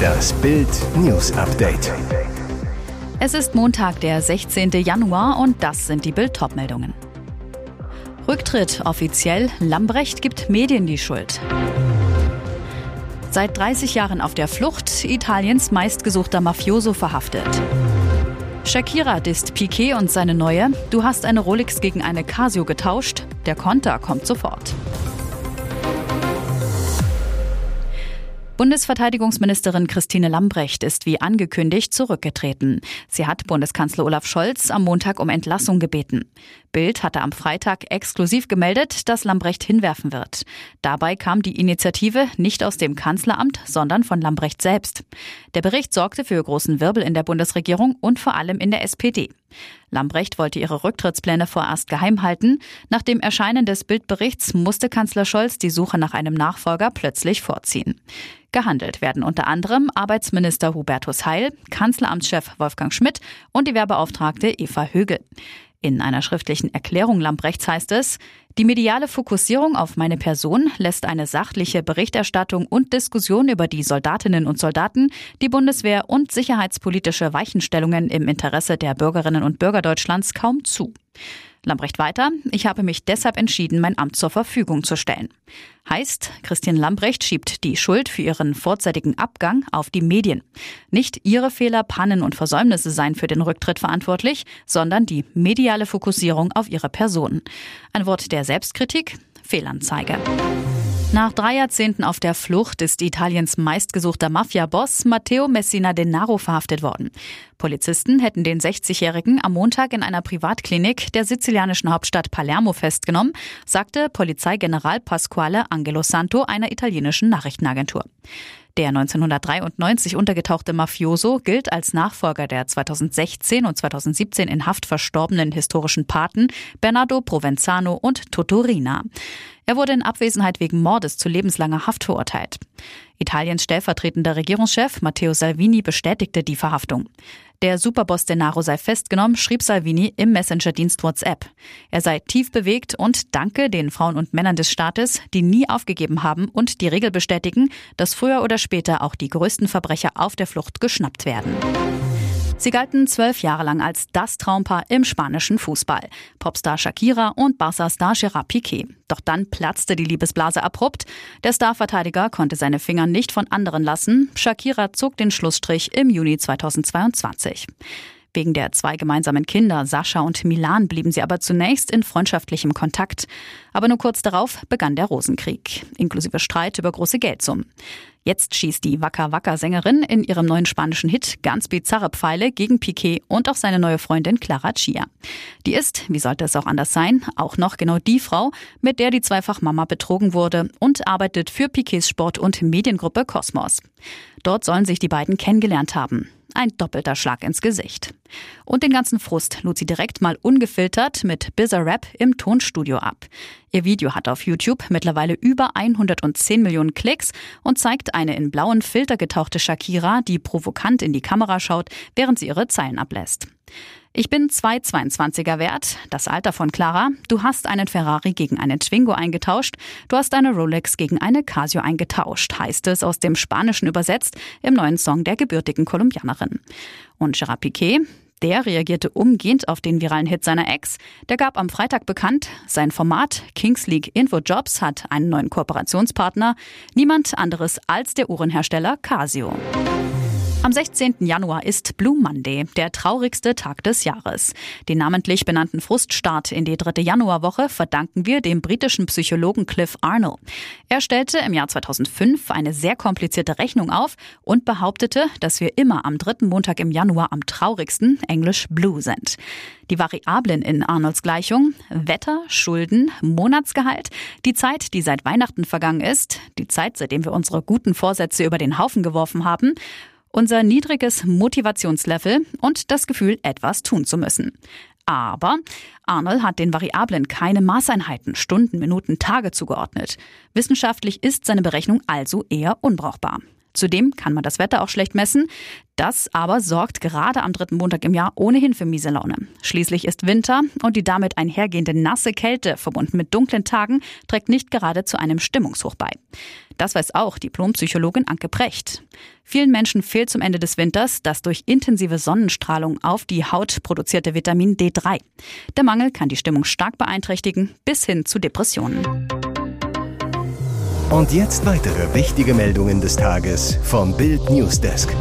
Das Bild News Update. Es ist Montag, der 16. Januar und das sind die Bild meldungen Rücktritt offiziell, Lambrecht gibt Medien die Schuld. Seit 30 Jahren auf der Flucht, Italiens meistgesuchter Mafioso verhaftet. Shakira disst Piquet und seine neue. Du hast eine Rolex gegen eine Casio getauscht. Der Konter kommt sofort. Bundesverteidigungsministerin Christine Lambrecht ist wie angekündigt zurückgetreten. Sie hat Bundeskanzler Olaf Scholz am Montag um Entlassung gebeten. Bild hatte am Freitag exklusiv gemeldet, dass Lambrecht hinwerfen wird. Dabei kam die Initiative nicht aus dem Kanzleramt, sondern von Lambrecht selbst. Der Bericht sorgte für großen Wirbel in der Bundesregierung und vor allem in der SPD. Lambrecht wollte ihre Rücktrittspläne vorerst geheim halten. Nach dem Erscheinen des Bildberichts musste Kanzler Scholz die Suche nach einem Nachfolger plötzlich vorziehen. Gehandelt werden unter anderem Arbeitsminister Hubertus Heil, Kanzleramtschef Wolfgang Schmidt und die Werbeauftragte Eva Högel. In einer schriftlichen Erklärung Lambrechts heißt es, die mediale Fokussierung auf meine Person lässt eine sachliche Berichterstattung und Diskussion über die Soldatinnen und Soldaten, die Bundeswehr und sicherheitspolitische Weichenstellungen im Interesse der Bürgerinnen und Bürger Deutschlands kaum zu. Lambrecht weiter, ich habe mich deshalb entschieden, mein Amt zur Verfügung zu stellen. Heißt, Christian Lambrecht schiebt die Schuld für ihren vorzeitigen Abgang auf die Medien. Nicht ihre Fehler, Pannen und Versäumnisse seien für den Rücktritt verantwortlich, sondern die mediale Fokussierung auf ihre Person. Ein Wort der Selbstkritik? Fehlanzeige. Nach drei Jahrzehnten auf der Flucht ist Italiens meistgesuchter Mafia-Boss Matteo Messina Denaro verhaftet worden. Polizisten hätten den 60-Jährigen am Montag in einer Privatklinik der sizilianischen Hauptstadt Palermo festgenommen, sagte Polizeigeneral Pasquale Angelo Santo einer italienischen Nachrichtenagentur. Der 1993 untergetauchte Mafioso gilt als Nachfolger der 2016 und 2017 in Haft verstorbenen historischen Paten Bernardo Provenzano und Totorina. Er wurde in Abwesenheit wegen Mordes zu lebenslanger Haft verurteilt. Italiens stellvertretender Regierungschef Matteo Salvini bestätigte die Verhaftung. Der Superboss Denaro sei festgenommen, schrieb Salvini im Messenger-Dienst WhatsApp. Er sei tief bewegt und danke den Frauen und Männern des Staates, die nie aufgegeben haben und die Regel bestätigen, dass früher oder später auch die größten Verbrecher auf der Flucht geschnappt werden. Sie galten zwölf Jahre lang als das Traumpaar im spanischen Fußball. Popstar Shakira und Barca-Star Gerard Piqué. Doch dann platzte die Liebesblase abrupt. Der Starverteidiger konnte seine Finger nicht von anderen lassen. Shakira zog den Schlussstrich im Juni 2022. Wegen der zwei gemeinsamen Kinder, Sascha und Milan, blieben sie aber zunächst in freundschaftlichem Kontakt. Aber nur kurz darauf begann der Rosenkrieg, inklusive Streit über große Geldsummen. Jetzt schießt die Wacker Wacker Sängerin in ihrem neuen spanischen Hit ganz bizarre Pfeile gegen Piquet und auch seine neue Freundin Clara Chia. Die ist, wie sollte es auch anders sein, auch noch genau die Frau, mit der die Zweifachmama betrogen wurde und arbeitet für Piquets Sport- und Mediengruppe Cosmos. Dort sollen sich die beiden kennengelernt haben. Ein doppelter Schlag ins Gesicht. Und den ganzen Frust lud sie direkt mal ungefiltert mit Bizarre Rap im Tonstudio ab. Ihr Video hat auf YouTube mittlerweile über 110 Millionen Klicks und zeigt eine in blauen Filter getauchte Shakira, die provokant in die Kamera schaut, während sie ihre Zeilen ablässt. Ich bin zwei 22er wert, das Alter von Clara. Du hast einen Ferrari gegen einen Twingo eingetauscht. Du hast eine Rolex gegen eine Casio eingetauscht, heißt es aus dem Spanischen übersetzt im neuen Song der gebürtigen Kolumbianerin. Und Gerard Piquet, der reagierte umgehend auf den viralen Hit seiner Ex. Der gab am Freitag bekannt, sein Format Kings League Info Jobs hat einen neuen Kooperationspartner, niemand anderes als der Uhrenhersteller Casio. Am 16. Januar ist Blue Monday, der traurigste Tag des Jahres. Den namentlich benannten Fruststart in die dritte Januarwoche verdanken wir dem britischen Psychologen Cliff Arnold. Er stellte im Jahr 2005 eine sehr komplizierte Rechnung auf und behauptete, dass wir immer am dritten Montag im Januar am traurigsten, englisch Blue, sind. Die Variablen in Arnolds Gleichung Wetter, Schulden, Monatsgehalt, die Zeit, die seit Weihnachten vergangen ist, die Zeit, seitdem wir unsere guten Vorsätze über den Haufen geworfen haben unser niedriges Motivationslevel und das Gefühl, etwas tun zu müssen. Aber Arnold hat den Variablen keine Maßeinheiten, Stunden, Minuten, Tage zugeordnet. Wissenschaftlich ist seine Berechnung also eher unbrauchbar. Zudem kann man das Wetter auch schlecht messen. Das aber sorgt gerade am dritten Montag im Jahr ohnehin für miese Laune. Schließlich ist Winter und die damit einhergehende nasse Kälte, verbunden mit dunklen Tagen, trägt nicht gerade zu einem Stimmungshoch bei. Das weiß auch Diplompsychologin Anke Brecht. Vielen Menschen fehlt zum Ende des Winters das durch intensive Sonnenstrahlung auf die Haut produzierte Vitamin D3. Der Mangel kann die Stimmung stark beeinträchtigen, bis hin zu Depressionen. Und jetzt weitere wichtige Meldungen des Tages vom Bild Newsdesk.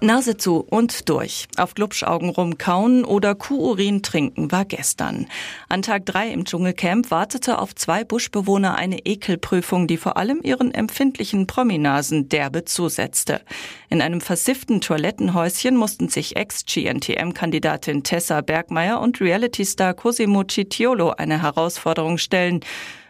Nase zu und durch. Auf Glubschaugen rumkauen oder Kuhurin trinken war gestern. An Tag drei im Dschungelcamp wartete auf zwei Buschbewohner eine Ekelprüfung, die vor allem ihren empfindlichen Prominasen derbe zusetzte. In einem versifften Toilettenhäuschen mussten sich Ex-GNTM-Kandidatin Tessa Bergmeier und Reality-Star Cosimo Citiolo eine Herausforderung stellen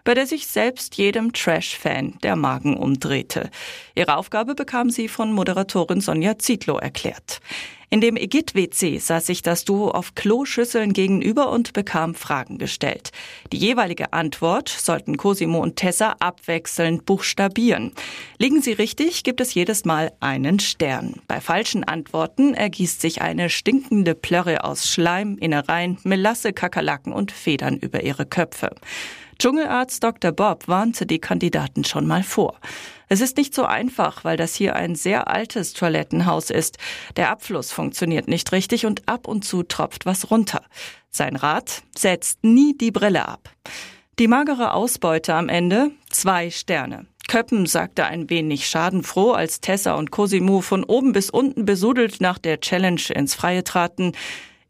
bei der sich selbst jedem Trash-Fan der Magen umdrehte. Ihre Aufgabe bekam sie von Moderatorin Sonja Zietlow erklärt. In dem Egit-WC saß sich das Duo auf Kloschüsseln gegenüber und bekam Fragen gestellt. Die jeweilige Antwort sollten Cosimo und Tessa abwechselnd buchstabieren. Liegen sie richtig, gibt es jedes Mal einen Stern. Bei falschen Antworten ergießt sich eine stinkende Plörre aus Schleim, Innereien, Melasse, Kakerlaken und Federn über ihre Köpfe. Dschungelarzt Dr. Bob warnte die Kandidaten schon mal vor. Es ist nicht so einfach, weil das hier ein sehr altes Toilettenhaus ist. Der Abfluss funktioniert nicht richtig und ab und zu tropft was runter. Sein Rat? Setzt nie die Brille ab. Die magere Ausbeute am Ende? Zwei Sterne. Köppen sagte ein wenig schadenfroh, als Tessa und Cosimo von oben bis unten besudelt nach der Challenge ins Freie traten.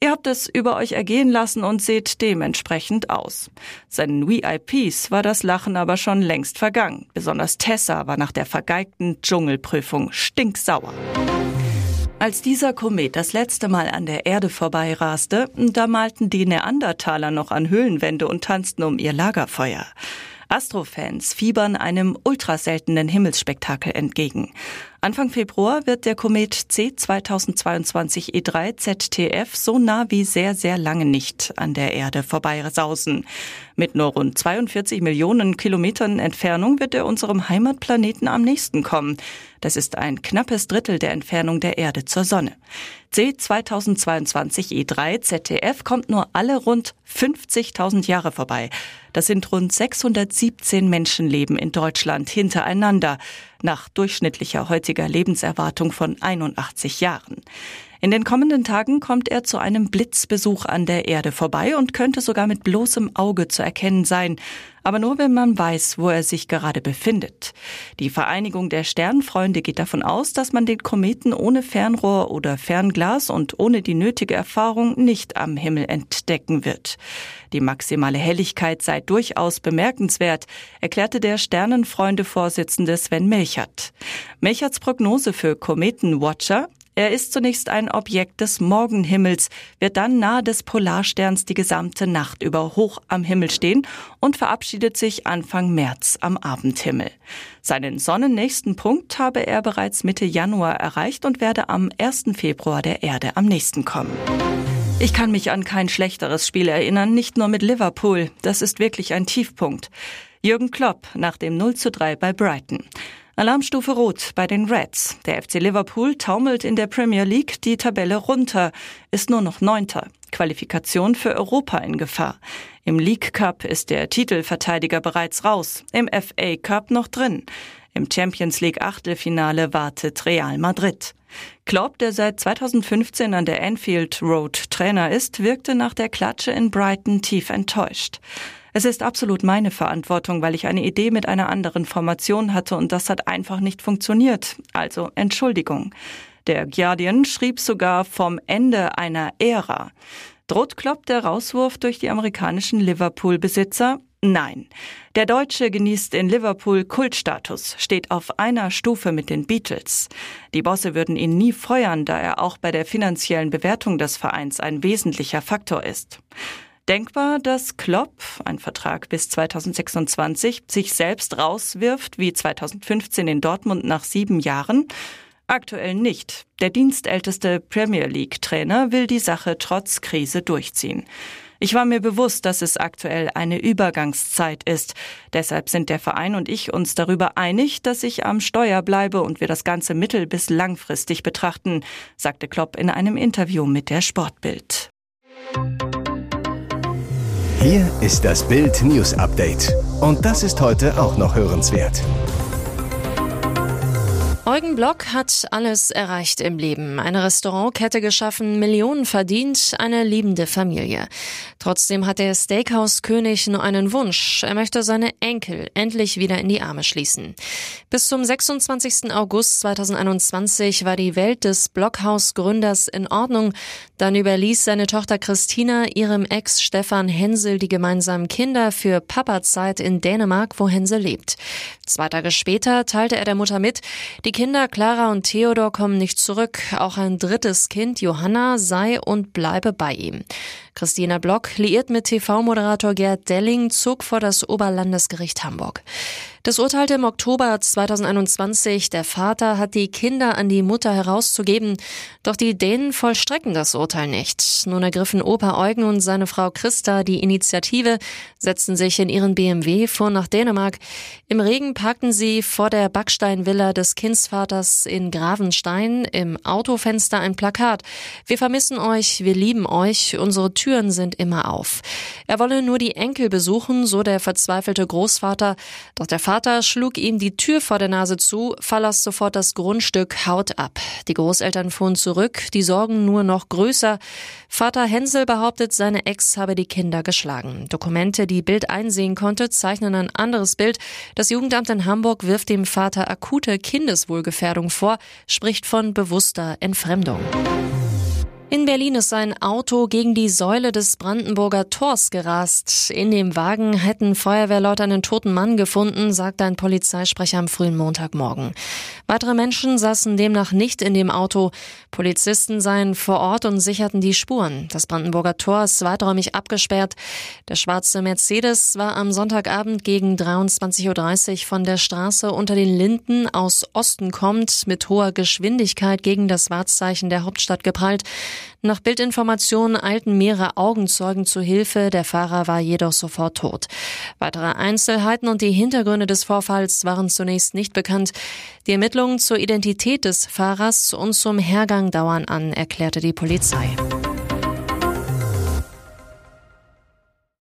Ihr habt es über euch ergehen lassen und seht dementsprechend aus. Seinen VIPs war das Lachen aber schon längst vergangen. Besonders Tessa war nach der vergeigten Dschungelprüfung stinksauer. Als dieser Komet das letzte Mal an der Erde vorbeiraste, da malten die Neandertaler noch an Höhlenwände und tanzten um ihr Lagerfeuer. Astrofans fiebern einem ultraseltenen Himmelsspektakel entgegen. Anfang Februar wird der Komet C 2022 E3 ZTF so nah wie sehr, sehr lange nicht an der Erde vorbeisausen. Mit nur rund 42 Millionen Kilometern Entfernung wird er unserem Heimatplaneten am nächsten kommen. Das ist ein knappes Drittel der Entfernung der Erde zur Sonne. C 2022 E3 ZTF kommt nur alle rund 50.000 Jahre vorbei. Das sind rund 617 Menschenleben in Deutschland hintereinander nach durchschnittlicher heutiger Lebenserwartung von 81 Jahren. In den kommenden Tagen kommt er zu einem Blitzbesuch an der Erde vorbei und könnte sogar mit bloßem Auge zu erkennen sein, aber nur wenn man weiß, wo er sich gerade befindet. Die Vereinigung der Sternfreunde geht davon aus, dass man den Kometen ohne Fernrohr oder Fernglas und ohne die nötige Erfahrung nicht am Himmel entdecken wird. Die maximale Helligkeit sei durchaus bemerkenswert, erklärte der Sternenfreunde-Vorsitzende Sven Melchert. Melcherts Prognose für Kometenwatcher er ist zunächst ein Objekt des Morgenhimmels, wird dann nahe des Polarsterns die gesamte Nacht über hoch am Himmel stehen und verabschiedet sich Anfang März am Abendhimmel. Seinen sonnennächsten Punkt habe er bereits Mitte Januar erreicht und werde am 1. Februar der Erde am nächsten kommen. Ich kann mich an kein schlechteres Spiel erinnern, nicht nur mit Liverpool. Das ist wirklich ein Tiefpunkt. Jürgen Klopp nach dem 0 zu 3 bei Brighton. Alarmstufe Rot bei den Reds. Der FC Liverpool taumelt in der Premier League die Tabelle runter, ist nur noch Neunter. Qualifikation für Europa in Gefahr. Im League Cup ist der Titelverteidiger bereits raus, im FA Cup noch drin. Im Champions League Achtelfinale wartet Real Madrid. Klopp, der seit 2015 an der Anfield Road Trainer ist, wirkte nach der Klatsche in Brighton tief enttäuscht. Es ist absolut meine Verantwortung, weil ich eine Idee mit einer anderen Formation hatte und das hat einfach nicht funktioniert. Also Entschuldigung. Der Guardian schrieb sogar vom Ende einer Ära. Droht Klopp der Rauswurf durch die amerikanischen Liverpool-Besitzer? Nein. Der Deutsche genießt in Liverpool Kultstatus, steht auf einer Stufe mit den Beatles. Die Bosse würden ihn nie feuern, da er auch bei der finanziellen Bewertung des Vereins ein wesentlicher Faktor ist. Denkbar, dass Klopp, ein Vertrag bis 2026, sich selbst rauswirft, wie 2015 in Dortmund nach sieben Jahren? Aktuell nicht. Der dienstälteste Premier League Trainer will die Sache trotz Krise durchziehen. Ich war mir bewusst, dass es aktuell eine Übergangszeit ist. Deshalb sind der Verein und ich uns darüber einig, dass ich am Steuer bleibe und wir das Ganze mittel- bis langfristig betrachten, sagte Klopp in einem Interview mit der Sportbild. Hier ist das Bild News Update. Und das ist heute auch noch hörenswert. Eugen Block hat alles erreicht im Leben. Eine Restaurantkette geschaffen, Millionen verdient, eine liebende Familie. Trotzdem hat der Steakhouse-König nur einen Wunsch. Er möchte seine Enkel endlich wieder in die Arme schließen. Bis zum 26. August 2021 war die Welt des Blockhaus-Gründers in Ordnung. Dann überließ seine Tochter Christina ihrem Ex Stefan Hensel die gemeinsamen Kinder für Papazeit in Dänemark, wo Hensel lebt. Zwei Tage später teilte er der Mutter mit, die Kinder Clara und Theodor kommen nicht zurück. Auch ein drittes Kind, Johanna, sei und bleibe bei ihm. Christina Block, liiert mit TV-Moderator Gerd Delling, zog vor das Oberlandesgericht Hamburg. Das urteilte im Oktober 2021, der Vater hat die Kinder an die Mutter herauszugeben, doch die Dänen vollstrecken das Urteil nicht. Nun ergriffen Opa Eugen und seine Frau Christa die Initiative, setzten sich in ihren BMW, fuhren nach Dänemark. Im Regen parkten sie vor der Backsteinvilla des Kindsvaters in Gravenstein, im Autofenster ein Plakat. Wir vermissen euch, wir lieben euch, unsere Türen sind immer auf. Er wolle nur die Enkel besuchen, so der verzweifelte Großvater, doch der Vater schlug ihm die Tür vor der Nase zu, verlass sofort das Grundstück, haut ab. Die Großeltern fuhren zurück, die Sorgen nur noch größer. Vater Hensel behauptet, seine Ex habe die Kinder geschlagen. Dokumente, die Bild einsehen konnte, zeichnen ein anderes Bild. Das Jugendamt in Hamburg wirft dem Vater akute Kindeswohlgefährdung vor, spricht von bewusster Entfremdung. In Berlin ist ein Auto gegen die Säule des Brandenburger Tors gerast. In dem Wagen hätten Feuerwehrleute einen toten Mann gefunden, sagte ein Polizeisprecher am frühen Montagmorgen. Weitere Menschen saßen demnach nicht in dem Auto. Polizisten seien vor Ort und sicherten die Spuren. Das Brandenburger Tor ist weiträumig abgesperrt. Der schwarze Mercedes war am Sonntagabend gegen 23.30 Uhr von der Straße unter den Linden aus Osten kommt, mit hoher Geschwindigkeit gegen das Wahrzeichen der Hauptstadt geprallt. Nach Bildinformationen eilten mehrere Augenzeugen zu Hilfe, der Fahrer war jedoch sofort tot. Weitere Einzelheiten und die Hintergründe des Vorfalls waren zunächst nicht bekannt. Die Ermittlungen zur Identität des Fahrers und zum Hergang dauern an, erklärte die Polizei.